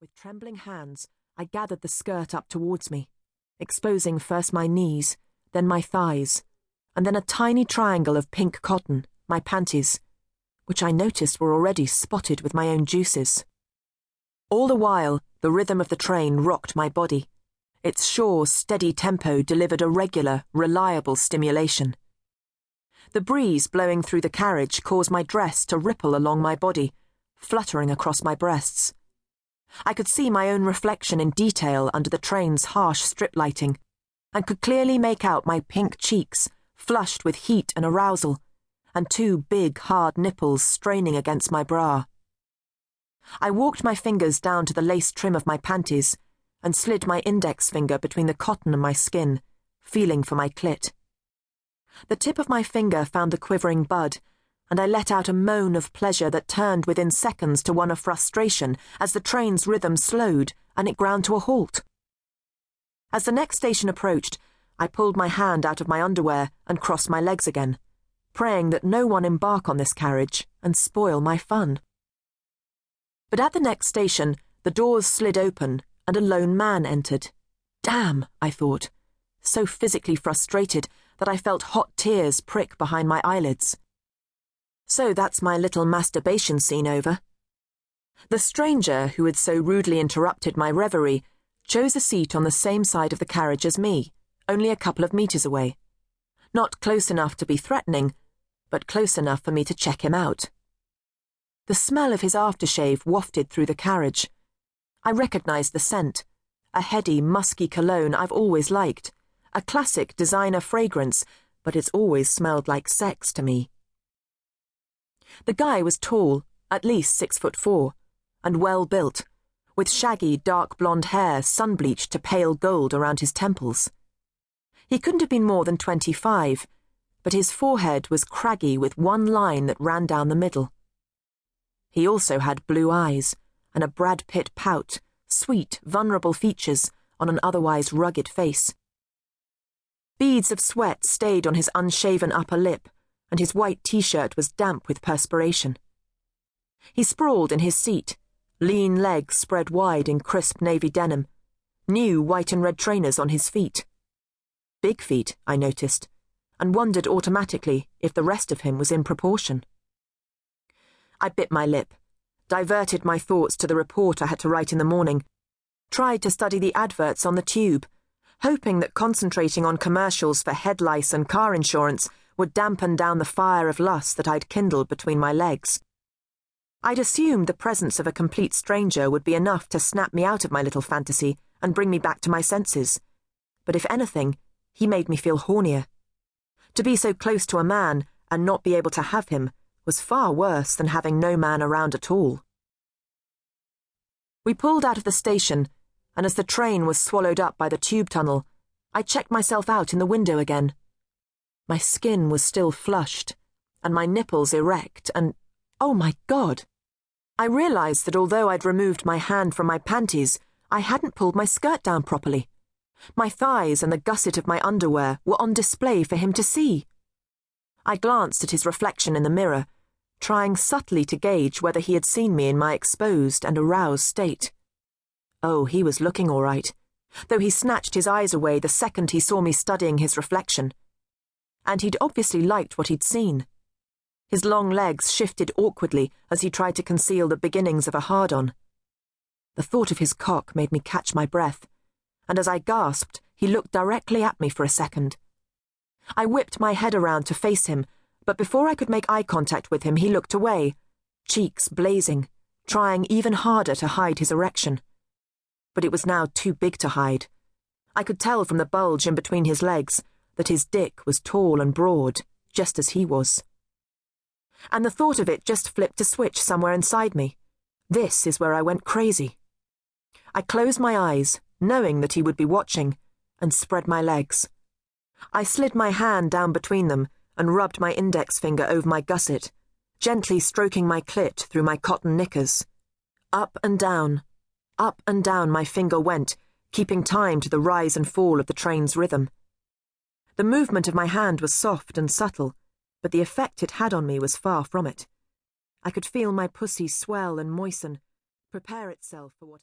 With trembling hands, I gathered the skirt up towards me, exposing first my knees, then my thighs, and then a tiny triangle of pink cotton, my panties, which I noticed were already spotted with my own juices. All the while, the rhythm of the train rocked my body. Its sure, steady tempo delivered a regular, reliable stimulation. The breeze blowing through the carriage caused my dress to ripple along my body, fluttering across my breasts. I could see my own reflection in detail under the train's harsh strip lighting, and could clearly make out my pink cheeks, flushed with heat and arousal, and two big, hard nipples straining against my bra. I walked my fingers down to the lace trim of my panties and slid my index finger between the cotton and my skin, feeling for my clit. The tip of my finger found the quivering bud and I let out a moan of pleasure that turned within seconds to one of frustration as the train's rhythm slowed and it ground to a halt. As the next station approached, I pulled my hand out of my underwear and crossed my legs again, praying that no one embark on this carriage and spoil my fun. But at the next station, the doors slid open and a lone man entered. Damn, I thought, so physically frustrated that I felt hot tears prick behind my eyelids. So that's my little masturbation scene over. The stranger who had so rudely interrupted my reverie chose a seat on the same side of the carriage as me, only a couple of metres away. Not close enough to be threatening, but close enough for me to check him out. The smell of his aftershave wafted through the carriage. I recognized the scent, a heady, musky cologne I've always liked, a classic designer fragrance, but it's always smelled like sex to me. The guy was tall, at least six foot four, and well built, with shaggy dark blonde hair sun-bleached to pale gold around his temples. He couldn't have been more than twenty-five, but his forehead was craggy with one line that ran down the middle. He also had blue eyes and a Brad Pitt pout, sweet, vulnerable features on an otherwise rugged face. Beads of sweat stayed on his unshaven upper lip and his white t shirt was damp with perspiration. He sprawled in his seat, lean legs spread wide in crisp navy denim, new white and red trainers on his feet. Big feet, I noticed, and wondered automatically if the rest of him was in proportion. I bit my lip, diverted my thoughts to the report I had to write in the morning, tried to study the adverts on the tube, hoping that concentrating on commercials for head lice and car insurance would dampen down the fire of lust that I'd kindled between my legs. I'd assumed the presence of a complete stranger would be enough to snap me out of my little fantasy and bring me back to my senses. But if anything, he made me feel hornier. To be so close to a man and not be able to have him was far worse than having no man around at all. We pulled out of the station, and as the train was swallowed up by the tube tunnel, I checked myself out in the window again. My skin was still flushed, and my nipples erect, and oh my god! I realized that although I'd removed my hand from my panties, I hadn't pulled my skirt down properly. My thighs and the gusset of my underwear were on display for him to see. I glanced at his reflection in the mirror, trying subtly to gauge whether he had seen me in my exposed and aroused state. Oh, he was looking all right, though he snatched his eyes away the second he saw me studying his reflection and he'd obviously liked what he'd seen. His long legs shifted awkwardly as he tried to conceal the beginnings of a hard on. The thought of his cock made me catch my breath, and as I gasped, he looked directly at me for a second. I whipped my head around to face him, but before I could make eye contact with him, he looked away, cheeks blazing, trying even harder to hide his erection. But it was now too big to hide. I could tell from the bulge in between his legs that his dick was tall and broad, just as he was. And the thought of it just flipped a switch somewhere inside me. This is where I went crazy. I closed my eyes, knowing that he would be watching, and spread my legs. I slid my hand down between them and rubbed my index finger over my gusset, gently stroking my clit through my cotton knickers. Up and down, up and down my finger went, keeping time to the rise and fall of the train's rhythm. The movement of my hand was soft and subtle, but the effect it had on me was far from it. I could feel my pussy swell and moisten, prepare itself for whatever.